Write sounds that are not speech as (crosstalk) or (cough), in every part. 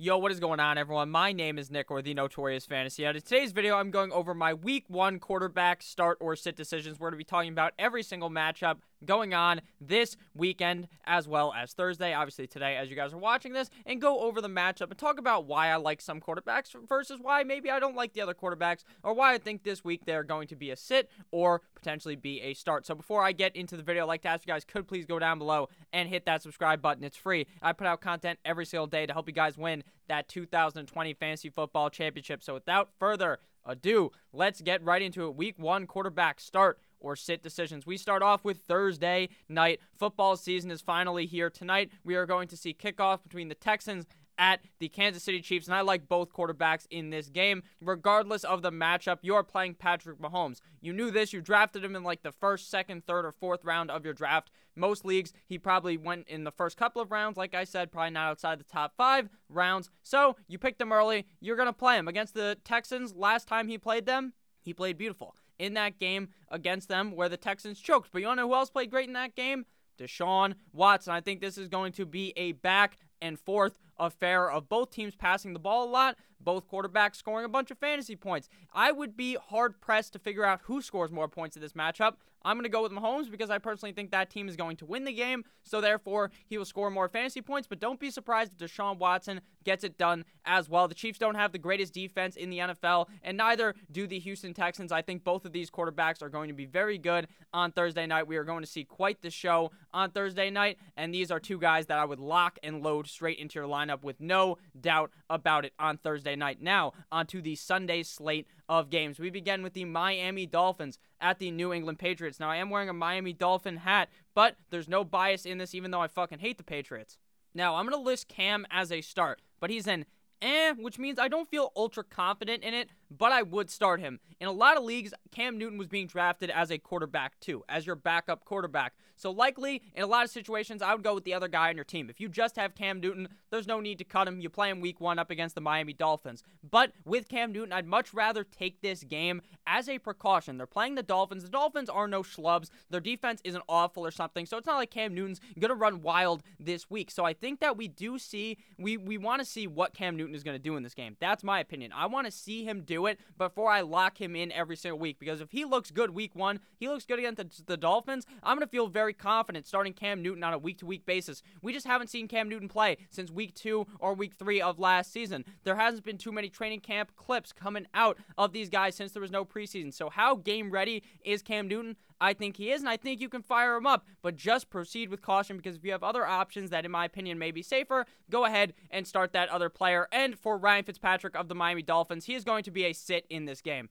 Yo, what is going on, everyone? My name is Nick, or the Notorious Fantasy. And in today's video, I'm going over my Week 1 quarterback start or sit decisions. We're going to be talking about every single matchup going on this weekend as well as Thursday, obviously today as you guys are watching this, and go over the matchup and talk about why I like some quarterbacks versus why maybe I don't like the other quarterbacks or why I think this week they're going to be a sit or potentially be a start. So before I get into the video, I'd like to ask you guys could please go down below and hit that subscribe button. It's free. I put out content every single day to help you guys win that 2020 Fantasy Football Championship. So without further ado, let's get right into it. Week 1 quarterback start or sit decisions. We start off with Thursday night. Football season is finally here. Tonight, we are going to see kickoff between the Texans at the Kansas City Chiefs, and I like both quarterbacks in this game. Regardless of the matchup, you are playing Patrick Mahomes. You knew this. You drafted him in like the first, second, third, or fourth round of your draft. Most leagues, he probably went in the first couple of rounds. Like I said, probably not outside the top five rounds. So you picked him early. You're going to play him against the Texans. Last time he played them, he played beautiful in that game against them where the Texans choked. But you want to know who else played great in that game? Deshaun Watson. I think this is going to be a back and forth affair of both teams passing the ball a lot, both quarterbacks scoring a bunch of fantasy points. I would be hard pressed to figure out who scores more points in this matchup. I'm going to go with Mahomes because I personally think that team is going to win the game. So therefore, he will score more fantasy points. But don't be surprised if Deshaun Watson gets it done as well. The Chiefs don't have the greatest defense in the NFL, and neither do the Houston Texans. I think both of these quarterbacks are going to be very good on Thursday night. We are going to see quite the show on Thursday night, and these are two guys that I would lock and load straight into your lineup with no doubt about it on Thursday night. Now, onto the Sunday slate of games. We begin with the Miami Dolphins at the New England Patriots. Now, I am wearing a Miami Dolphin hat, but there's no bias in this, even though I fucking hate the Patriots. Now, I'm going to list Cam as a start, but he's an eh, which means I don't feel ultra confident in it, but I would start him. In a lot of leagues, Cam Newton was being drafted as a quarterback too, as your backup quarterback. So likely, in a lot of situations, I would go with the other guy on your team. If you just have Cam Newton, there's no need to cut him. You play him week one up against the Miami Dolphins. But with Cam Newton, I'd much rather take this game as a precaution. They're playing the Dolphins. The Dolphins are no schlubs. Their defense isn't awful or something. So it's not like Cam Newton's gonna run wild this week. So I think that we do see we we want to see what Cam Newton is gonna do in this game. That's my opinion. I want to see him do it before I lock him in every single week because if he looks good week one, he looks good against the, Dolphins. I'm gonna feel very confident starting Cam Newton on a week to week basis. We just haven't seen Cam Newton play since week two or week three of last season. There hasn't been too many training camp clips coming out of these guys since there was no preseason. So how game ready is Cam Newton? I think he is, and I think you can fire him up, but just proceed with caution because if you have other options that, in my opinion, may be safer, go ahead and start that other player. And for Ryan Fitzpatrick of the Miami Dolphins, he is going to be a sit in this game.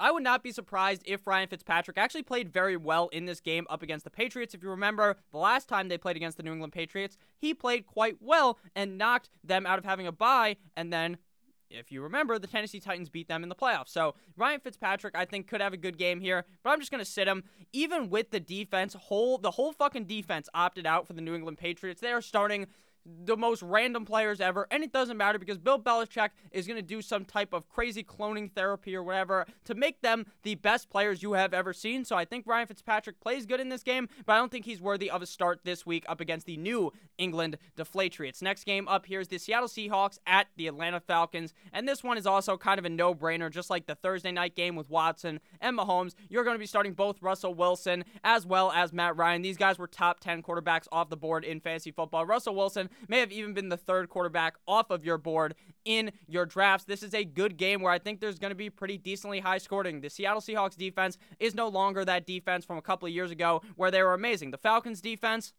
I would not be surprised if Ryan Fitzpatrick actually played very well in this game up against the Patriots. If you remember, the last time they played against the New England Patriots, he played quite well and knocked them out of having a bye and then if you remember, the Tennessee Titans beat them in the playoffs. So Ryan Fitzpatrick, I think, could have a good game here, but I'm just gonna sit him. Even with the defense, whole the whole fucking defense opted out for the New England Patriots. They are starting the most random players ever, and it doesn't matter because Bill Belichick is going to do some type of crazy cloning therapy or whatever to make them the best players you have ever seen. So I think Ryan Fitzpatrick plays good in this game, but I don't think he's worthy of a start this week up against the New England Deflatriots. Next game up here is the Seattle Seahawks at the Atlanta Falcons, and this one is also kind of a no-brainer, just like the Thursday night game with Watson and Mahomes. You're going to be starting both Russell Wilson as well as Matt Ryan. These guys were top 10 quarterbacks off the board in fantasy football. Russell Wilson may have even been the third quarterback off of your board in your drafts. This is a good game where I think there's going to be pretty decently high scoring. The Seattle Seahawks defense is no longer that defense from a couple of years ago where they were amazing. The Falcons defense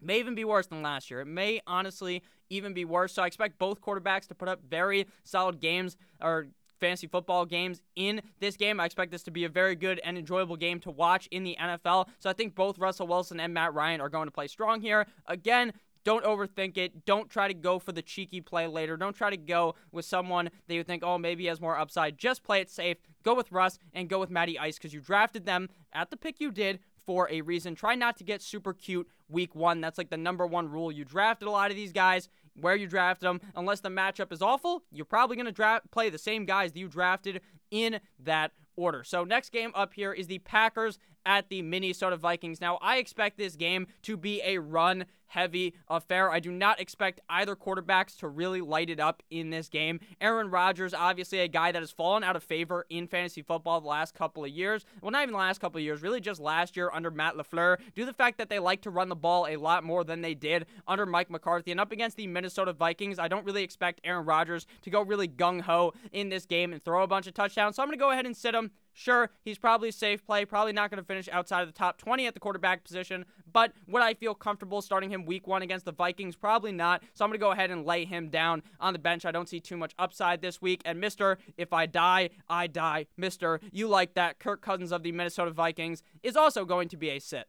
may even be worse than last year. It may honestly even be worse. So I expect both quarterbacks to put up very solid games or fantasy football games in this game. I expect this to be a very good and enjoyable game to watch in the NFL. So I think both Russell Wilson and Matt Ryan are going to play strong here. Again, don't overthink it. Don't try to go for the cheeky play later. Don't try to go with someone that you think, oh, maybe has more upside. Just play it safe. Go with Russ and go with Matty Ice because you drafted them at the pick you did for a reason. Try not to get super cute week one. That's like the number one rule. You drafted a lot of these guys where you drafted them. Unless the matchup is awful, you're probably going to draft play the same guys that you drafted in that order. So next game up here is the Packers at the Minnesota Vikings. Now, I expect this game to be a run heavy affair. I do not expect either quarterbacks to really light it up in this game. Aaron Rodgers, obviously a guy that has fallen out of favor in fantasy football the last couple of years. Well, not even the last couple of years, really just last year under Matt LaFleur, due to the fact that they like to run the ball a lot more than they did under Mike McCarthy. And up against the Minnesota Vikings, I don't really expect Aaron Rodgers to go really gung ho in this game and throw a bunch of touchdowns. So I'm going to go ahead and sit him. Sure, he's probably a safe play, probably not going to finish outside of the top 20 at the quarterback position, but would I feel comfortable starting him week one against the Vikings? Probably not. So I'm going to go ahead and lay him down on the bench. I don't see too much upside this week. And Mr. If I die, I die. Mr. You like that. Kirk Cousins of the Minnesota Vikings is also going to be a sit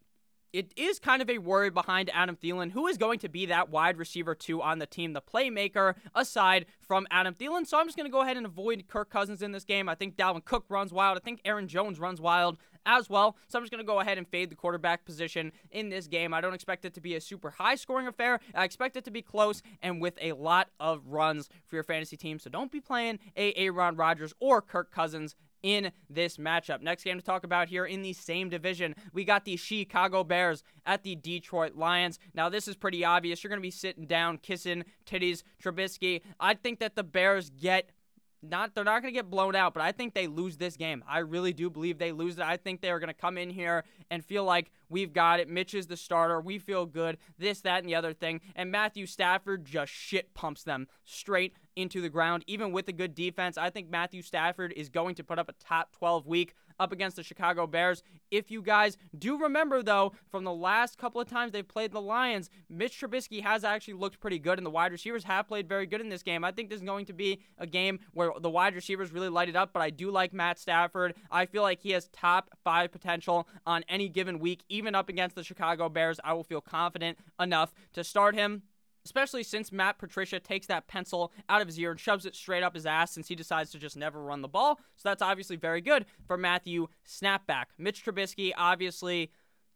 it is kind of a worry behind Adam Thielen, who is going to be that wide receiver two on the team, the playmaker, aside from Adam Thielen. So I'm just going to go ahead and avoid Kirk Cousins in this game. I think Dalvin Cook runs wild. I think Aaron Jones runs wild as well. So I'm just going to go ahead and fade the quarterback position in this game. I don't expect it to be a super high scoring affair. I expect it to be close and with a lot of runs for your fantasy team. So don't be playing a Aaron Rodgers or Kirk Cousins in this matchup. Next game to talk about here in the same division, we got the Chicago Bears at the Detroit Lions. Now, this is pretty obvious. You're going to be sitting down, kissing titties, Trubisky. I think that the Bears get not they're not going to get blown out, but I think they lose this game. I really do believe they lose it. I think they are going to come in here and feel like we've got it. Mitch is the starter. We feel good. This, that, and the other thing. And Matthew Stafford just shit pumps them straight into the ground. Even with a good defense, I think Matthew Stafford is going to put up a top 12 week up against the Chicago Bears. If you guys do remember, though, from the last couple of times they've played the Lions, Mitch Trubisky has actually looked pretty good, and the wide receivers have played very good in this game. I think this is going to be a game where the wide receivers really light it up, but I do like Matt Stafford. I feel like he has top five potential on any given week, even up against the Chicago Bears. I will feel confident enough to start him especially since Matt Patricia takes that pencil out of his ear and shoves it straight up his ass since he decides to just never run the ball. So that's obviously very good for Matthew Snapback. Mitch Trubisky, obviously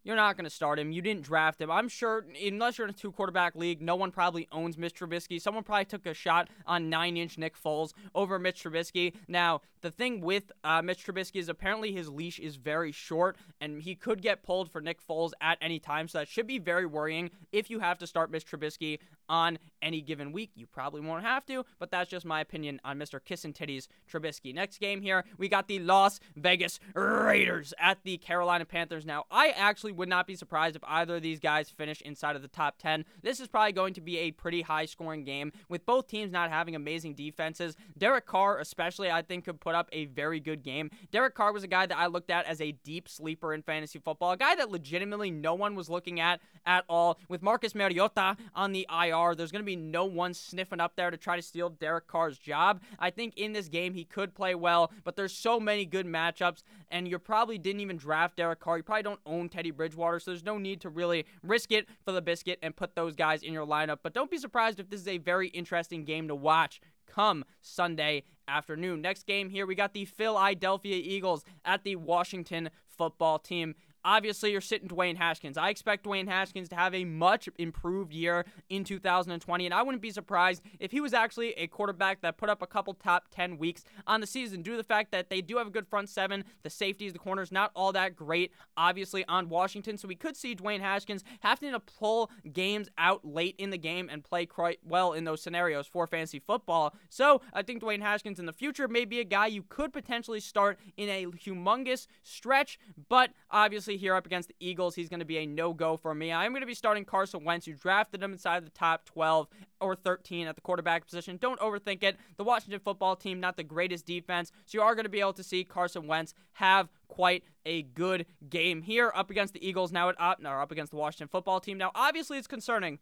you're not going to start him. You didn't draft him. I'm sure, unless you're in a two quarterback league, no one probably owns Mitch Trubisky. Someone probably took a shot on nine inch Nick Foles over Mitch Trubisky. Now, the thing with uh, Mitch Trubisky is apparently his leash is very short and he could get pulled for Nick Foles at any time. So that should be very worrying if you have to start Mitch Trubisky on any given week. You probably won't have to, but that's just my opinion on Mr. Kissin Titties Trubisky. Next game here, we got the Las Vegas Raiders at the Carolina Panthers. Now, I actually would not be surprised if either of these guys finish inside of the top 10. This is probably going to be a pretty high scoring game with both teams not having amazing defenses. Derek Carr, especially, I think could put up a very good game. Derek Carr was a guy that I looked at as a deep sleeper in fantasy football, a guy that legitimately no one was looking at at all. With Marcus Mariota on the IR, there's going to be no one sniffing up there to try to steal Derek Carr's job. I think in this game he could play well, but there's so many good matchups, and you probably didn't even draft Derek Carr. You probably don't own Teddy Bridgewater, so there's no need to really risk it for the biscuit and put those guys in your lineup. But don't be surprised if this is a very interesting game to watch come Sunday afternoon. Next game here, we got the Philadelphia Eagles at the Washington football team. Obviously, you're sitting Dwayne Haskins. I expect Dwayne Haskins to have a much improved year in 2020, and I wouldn't be surprised if he was actually a quarterback that put up a couple top 10 weeks on the season due to the fact that they do have a good front seven. The safeties, the corners, not all that great, obviously, on Washington. So we could see Dwayne Haskins having to pull games out late in the game and play quite well in those scenarios for fantasy football. So I think Dwayne Haskins in the future may be a guy you could potentially start in a humongous stretch, but obviously, here up against the Eagles, he's going to be a no go for me. I'm going to be starting Carson Wentz. You drafted him inside the top 12 or 13 at the quarterback position. Don't overthink it. The Washington football team, not the greatest defense, so you are going to be able to see Carson Wentz have quite a good game here up against the Eagles. Now at up, no, up against the Washington football team. Now, obviously, it's concerning.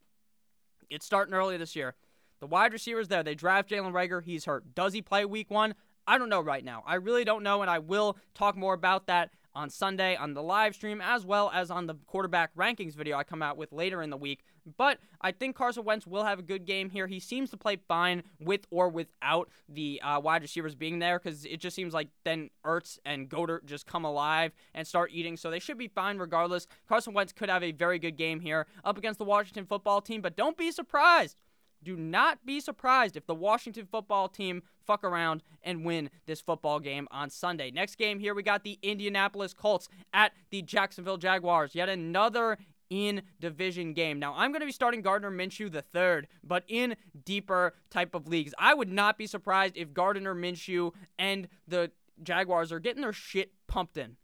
It's starting early this year. The wide receivers there, they draft Jalen Reagor. He's hurt. Does he play week one? I don't know right now. I really don't know, and I will talk more about that on Sunday on the live stream, as well as on the quarterback rankings video I come out with later in the week. But I think Carson Wentz will have a good game here. He seems to play fine with or without the uh, wide receivers being there because it just seems like then Ertz and Goedert just come alive and start eating. So they should be fine regardless. Carson Wentz could have a very good game here up against the Washington football team, but don't be surprised do not be surprised if the Washington football team fuck around and win this football game on Sunday. Next game here, we got the Indianapolis Colts at the Jacksonville Jaguars. Yet another in division game. Now, I'm going to be starting Gardner Minshew the third, but in deeper type of leagues. I would not be surprised if Gardner Minshew and the Jaguars are getting their shit pumped in.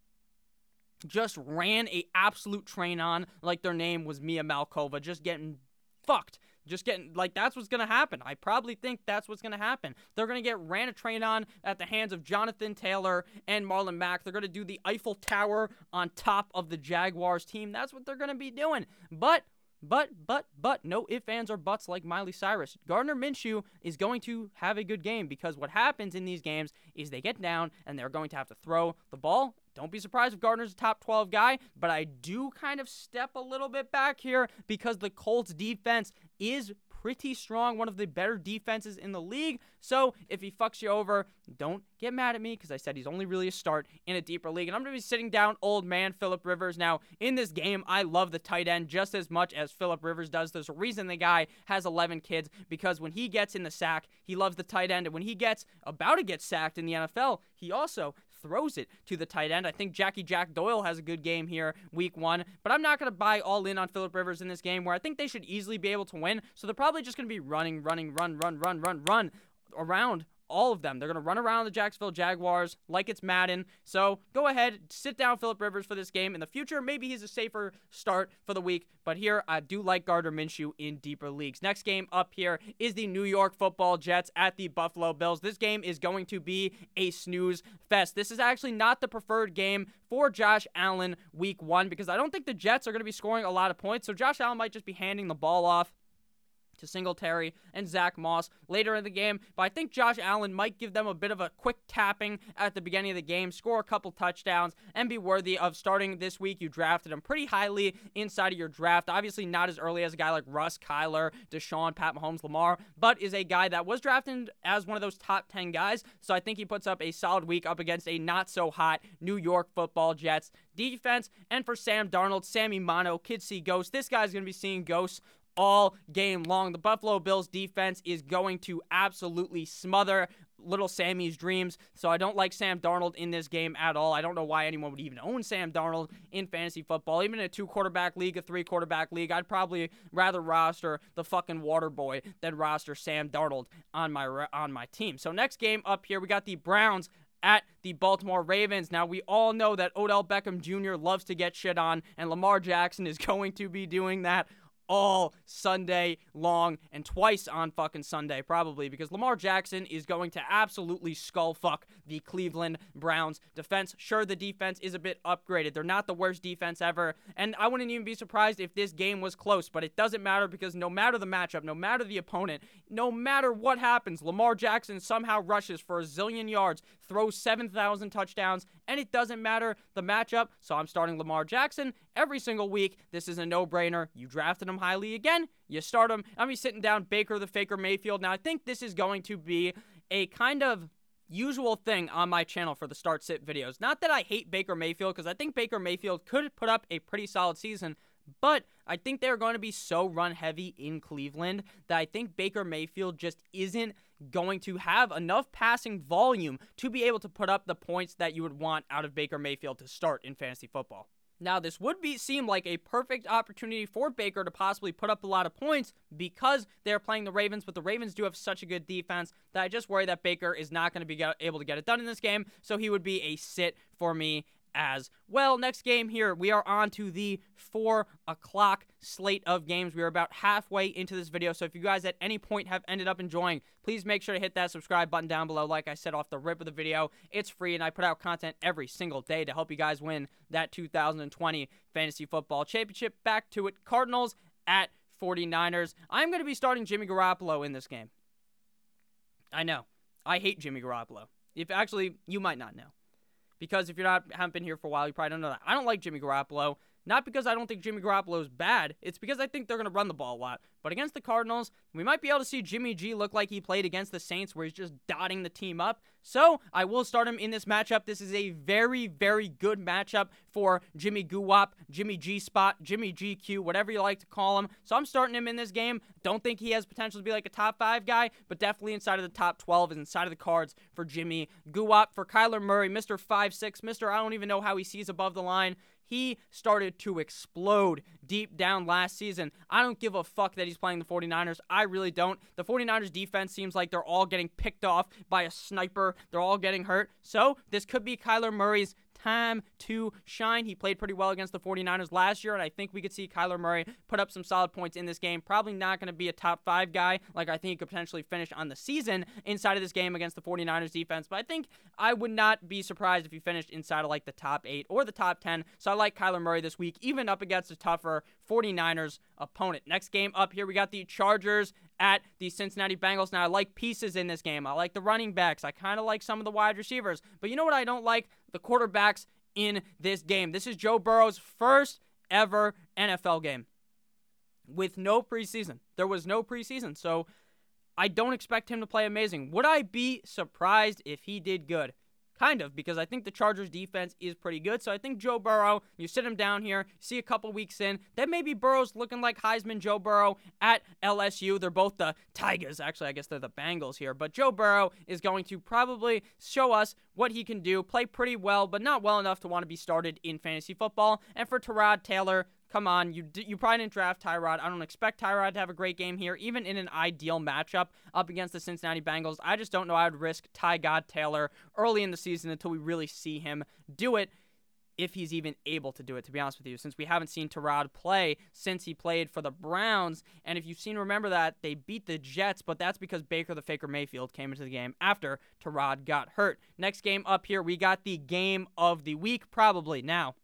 Just ran a absolute train on like their name was Mia Malkova, just getting fucked just getting like that's what's gonna happen. I probably think that's what's gonna happen. They're gonna get ran a train on at the hands of Jonathan Taylor and Marlon Mack. They're gonna do the Eiffel Tower on top of the Jaguars team. That's what they're gonna be doing. But but, but, but, no ifs, ands, or buts like Miley Cyrus. Gardner Minshew is going to have a good game because what happens in these games is they get down and they're going to have to throw the ball. Don't be surprised if Gardner's a top 12 guy, but I do kind of step a little bit back here because the Colts defense is pretty strong, one of the better defenses in the league. So if he fucks you over, don't get mad at me because I said he's only really a start in a deeper league. And I'm going to be sitting down old man Philip Rivers. Now, in this game, I love the tight end just as much as Philip Rivers does. There's a reason the guy has 11 kids because when he gets in the sack, he loves the tight end. And when he gets about to get sacked in the NFL, he also throws it to the tight end. I think Jackie Jack Doyle has a good game here, week one, but I'm not going to buy all in on Philip Rivers in this game where I think they should easily be able to win. So they're probably just going to be running, running, run, run, run, run, run around all of them. They're going to run around the Jacksonville Jaguars like it's Madden. So go ahead, sit down Philip Rivers for this game. In the future, maybe he's a safer start for the week. But here, I do like Gardner Minshew in deeper leagues. Next game up here is the New York football Jets at the Buffalo Bills. This game is going to be a snooze fest. This is actually not the preferred game for Josh Allen week one because I don't think the Jets are going to be scoring a lot of points. So Josh Allen might just be handing the ball off to Singletary and Zach Moss later in the game, but I think Josh Allen might give them a bit of a quick tapping at the beginning of the game, score a couple touchdowns, and be worthy of starting this week. You drafted him pretty highly inside of your draft. Obviously, not as early as a guy like Russ, Kyler, Deshaun, Pat Mahomes, Lamar, but is a guy that was drafted as one of those top 10 guys. So I think he puts up a solid week up against a not so hot New York football Jets defense. And for Sam Darnold, Sammy Mono, Kids See Ghosts. This guy's going to be seeing ghosts all game long. The Buffalo Bills defense is going to absolutely smother little Sammy's dreams. So I don't like Sam Darnold in this game at all. I don't know why anyone would even own Sam Darnold in fantasy football. Even in a two quarterback league, a three quarterback league, I'd probably rather roster the fucking water boy than roster Sam Darnold on my on my team. So next game up here, we got the Browns at the Baltimore Ravens. Now, we all know that Odell Beckham Jr. loves to get shit on, and Lamar Jackson is (laughs) going to be doing that all Sunday long and twice on fucking Sunday, probably, because Lamar Jackson is going to absolutely skull fuck the Cleveland Browns defense. Sure, the defense is a bit upgraded. They're not the worst defense ever, and I wouldn't even be surprised if this game was close, but it doesn't matter because no matter the matchup, no matter the opponent, no matter what happens, Lamar Jackson somehow rushes for a zillion yards, throws 7,000 touchdowns, and it doesn't matter the matchup. So I'm starting Lamar Jackson every single week. This is a no brainer. You drafted him highly again, you start him. I'm be sitting down Baker the Faker Mayfield. Now, I think this is going to be a kind of usual thing on my channel for the start sit videos. Not that I hate Baker Mayfield, because I think Baker Mayfield could put up a pretty solid season, but I think they're going to be so run heavy in Cleveland that I think Baker Mayfield just isn't going to have enough passing volume to be able to put up the points that you would want out of Baker Mayfield to start in fantasy football. Now, this would be seem like a perfect opportunity for Baker to possibly put up a lot of points because they're playing the Ravens, but the Ravens do have such a good defense that I just worry that Baker is not going to be able to get it done in this game, so he would be a sit for me as well. Next game here, we are on to the 4 o'clock slate of games. We are about halfway into this video, so if you guys at any point have ended up enjoying, please make sure to hit that subscribe button down below. Like I said off the rip of the video, it's free, and I put out content every single day to help you guys win that 2020 Fantasy Football Championship. Back to it, Cardinals at 49ers. I'm going to be starting Jimmy Garoppolo in this game. I know. I hate Jimmy Garoppolo. If actually, you might not know because if you're not haven't been here for a while, you probably don't know that. I don't like Jimmy Garoppolo. Not because I don't think Jimmy Garoppolo is bad, it's because I think they're going to run the ball a lot. But against the Cardinals, we might be able to see Jimmy G look like he played against the Saints, where he's just dotting the team up. So I will start him in this matchup. This is a very, very good matchup for Jimmy Guwap, Jimmy G Spot, Jimmy GQ, whatever you like to call him. So I'm starting him in this game. Don't think he has potential to be like a top five guy, but definitely inside of the top 12 is inside of the cards for Jimmy Guwap. For Kyler Murray, Mr. 5'6, Mr. I don't even know how he sees above the line he started to explode deep down last season. I don't give a fuck that he's playing the 49ers. I really don't. The 49ers defense seems like they're all getting picked off by a sniper. They're all getting hurt. So, this could be Kyler Murray's time to shine. He played pretty well against the 49ers last year, and I think we could see Kyler Murray put up some solid points in this game. Probably not going to be a top five guy, like I think he could potentially finish on the season inside of this game against the 49ers defense, but I think I would not be surprised if he finished inside of like the top eight or the top 10. So I like Kyler Murray this week, even up against a tougher 49ers opponent. Next game up here, we got the Chargers at the Cincinnati Bengals. Now, I like pieces in this game. I like the running backs. I kind of like some of the wide receivers. But you know what I don't like? The quarterbacks in this game. This is Joe Burrow's first ever NFL game with no preseason. There was no preseason. So I don't expect him to play amazing. Would I be surprised if he did good? Kind of, because I think the Chargers defense is pretty good. So I think Joe Burrow, you sit him down here, see a couple weeks in, then maybe Burrow's looking like Heisman Joe Burrow at LSU. They're both the Tigers. Actually, I guess they're the Bengals here. But Joe Burrow is going to probably show us what he can do, play pretty well, but not well enough to want to be started in fantasy football. And for Tyrod Taylor, Come on, you you probably didn't draft Tyrod. I don't expect Tyrod to have a great game here, even in an ideal matchup up against the Cincinnati Bengals. I just don't know I would risk Ty God Taylor early in the season until we really see him do it if he's even able to do it, to be honest with you, since we haven't seen Tyrod play since he played for the Browns. And if you've seen, remember that they beat the Jets, but that's because Baker the Faker Mayfield came into the game after Tyrod got hurt. Next game up here, we got the game of the week, probably. Now,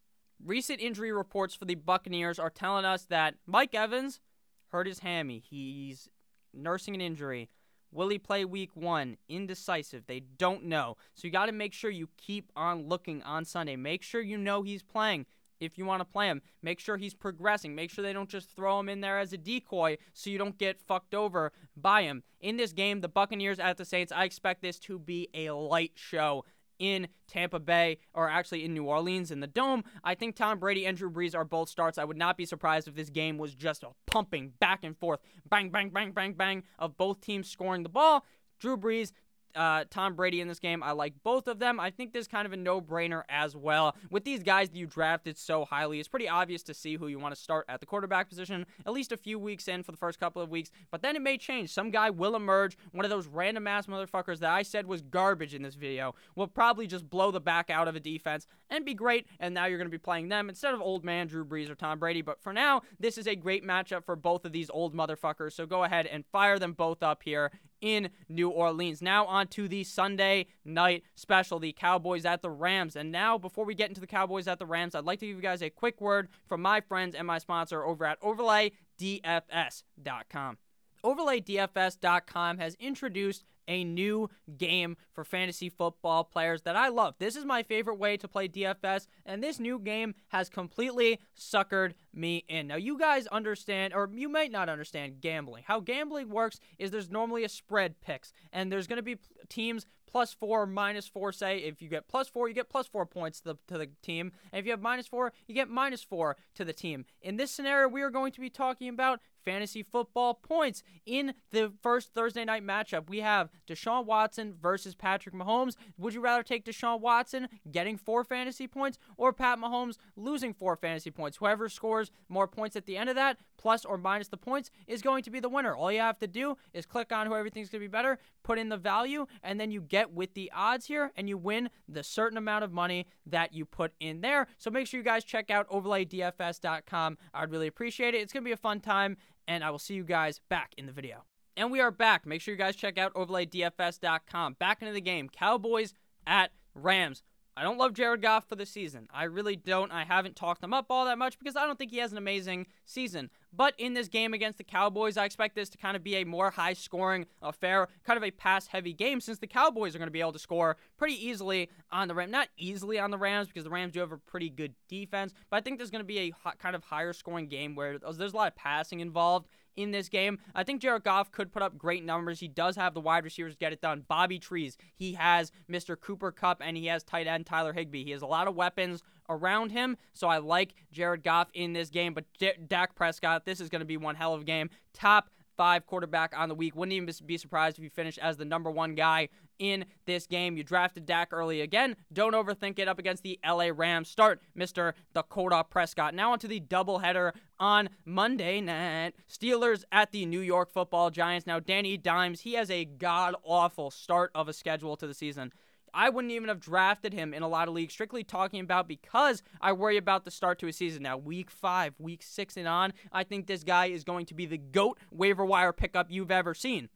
Recent injury reports for the Buccaneers are telling us that Mike Evans hurt his hammy. He's nursing an injury. Will he play week one? Indecisive. They don't know. So you got to make sure you keep on looking on Sunday. Make sure you know he's playing if you want to play him. Make sure he's progressing. Make sure they don't just throw him in there as a decoy so you don't get fucked over by him. In this game, the Buccaneers at the Saints, I expect this to be a light show in Tampa Bay, or actually in New Orleans in the Dome. I think Tom Brady and Drew Brees are both starts. I would not be surprised if this game was just a pumping back and forth, bang, bang, bang, bang, bang, of both teams scoring the ball. Drew Brees uh, Tom Brady in this game. I like both of them. I think this is kind of a no brainer as well. With these guys that you drafted so highly, it's pretty obvious to see who you want to start at the quarterback position, at least a few weeks in for the first couple of weeks. But then it may change. Some guy will emerge, one of those random ass motherfuckers that I said was garbage in this video, will probably just blow the back out of a defense and be great. And now you're going to be playing them instead of old man Drew Brees or Tom Brady. But for now, this is a great matchup for both of these old motherfuckers. So go ahead and fire them both up here in New Orleans. Now on to the Sunday night special, the Cowboys at the Rams. And now, before we get into the Cowboys at the Rams, I'd like to give you guys a quick word from my friends and my sponsor over at OverlayDFS.com. OverlayDFS.com has introduced a new game for fantasy football players that I love. This is my favorite way to play DFS, and this new game has completely suckered me in. Now, you guys understand, or you might not understand gambling. How gambling works is there's normally a spread picks, and there's going to be teams plus four, minus four. Say if you get plus four, you get plus four points to the, to the team. And if you have minus four, you get minus four to the team. In this scenario, we are going to be talking about fantasy football points. In the first Thursday night matchup, we have Deshaun Watson versus Patrick Mahomes. Would you rather take Deshaun Watson getting four fantasy points or Pat Mahomes losing four fantasy points? Whoever scores more points at the end of that, plus or minus the points, is going to be the winner. All you have to do is click on who everything's going to be better, put in the value, and then you get with the odds here and you win the certain amount of money that you put in there. So make sure you guys check out overlaydfs.com. I'd really appreciate it. It's going to be a fun time and I will see you guys back in the video. And we are back. Make sure you guys check out overlaydfs.com. Back into the game. Cowboys at Rams. I don't love Jared Goff for the season. I really don't. I haven't talked him up all that much because I don't think he has an amazing season. But in this game against the Cowboys, I expect this to kind of be a more high scoring affair, kind of a pass heavy game since the Cowboys are going to be able to score pretty easily on the Rams. Not easily on the Rams because the Rams do have a pretty good defense, but I think there's going to be a kind of higher scoring game where there's a lot of passing involved in this game. I think Jared Goff could put up great numbers. He does have the wide receivers get it done. Bobby Trees, he has Mr. Cooper Kupp, and he has tight end Tyler Higbee. He has a lot of weapons around him, so I like Jared Goff in this game. But D- Dak Prescott, this is going to be one hell of a game. Top five quarterback on the week. Wouldn't even be surprised if you finish as the number one guy in this game. You drafted Dak early again. Don't overthink it up against the LA Rams. Start Mr. Dakota Prescott. Now onto the doubleheader on Monday night. Steelers at the New York Football Giants. Now Danny Dimes, he has a god awful start of a schedule to the season. I wouldn't even have drafted him in a lot of leagues, strictly talking about because I worry about the start to a season. Now, week five, week six, and on, I think this guy is going to be the GOAT waiver wire pickup you've ever seen.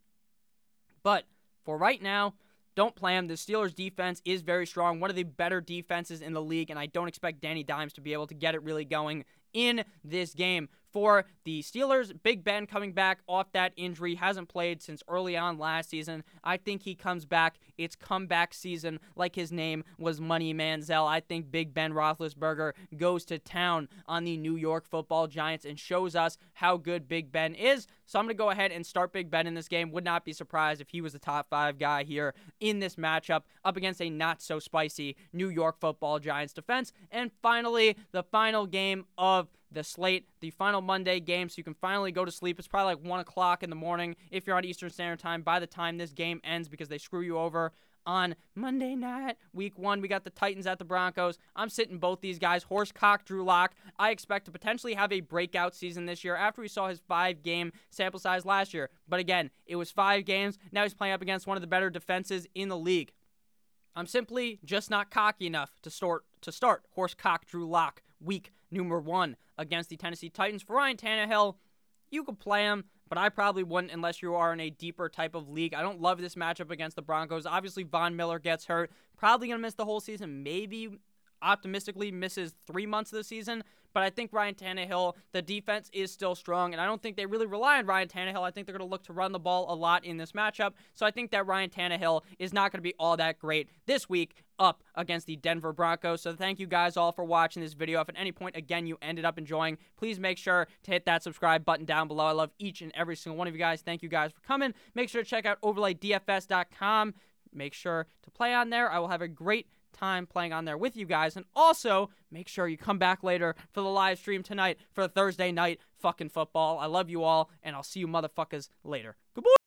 But for right now, don't play him. The Steelers' defense is very strong, one of the better defenses in the league, and I don't expect Danny Dimes to be able to get it really going in this game for the Steelers. Big Ben coming back off that injury, hasn't played since early on last season. I think he comes back. It's comeback season, like his name was Money Manziel. I think Big Ben Roethlisberger goes to town on the New York Football Giants and shows us how good Big Ben is. So I'm going to go ahead and start Big Ben in this game. Would not be surprised if he was the top five guy here in this matchup up against a not so spicy New York Football Giants defense. And finally, the final game of the slate, the final Monday game, so you can finally go to sleep. It's probably like 1 o'clock in the morning if you're on Eastern Standard Time by the time this game ends because they screw you over on Monday night, week one. We got the Titans at the Broncos. I'm sitting both these guys. Horsecock, Drew Lock. I expect to potentially have a breakout season this year after we saw his five game sample size last year. But again, it was five games. Now he's playing up against one of the better defenses in the league. I'm simply just not cocky enough to start to start Horsecock Drew Lock week number one against the Tennessee Titans. For Ryan Tannehill, you could play him, but I probably wouldn't unless you are in a deeper type of league. I don't love this matchup against the Broncos. Obviously, Von Miller gets hurt. Probably going to miss the whole season. Maybe optimistically misses three months of the season. But I think Ryan Tannehill, the defense is still strong, and I don't think they really rely on Ryan Tannehill. I think they're going to look to run the ball a lot in this matchup. So I think that Ryan Tannehill is not going to be all that great this week up against the Denver Broncos. So thank you guys all for watching this video. If at any point, again, you ended up enjoying, please make sure to hit that subscribe button down below. I love each and every single one of you guys. Thank you guys for coming. Make sure to check out overlaydfs.com. Make sure to play on there. I will have a great time playing on there with you guys. And also, make sure you come back later for the live stream tonight for Thursday night fucking football. I love you all, and I'll see you motherfuckers later. Goodbye.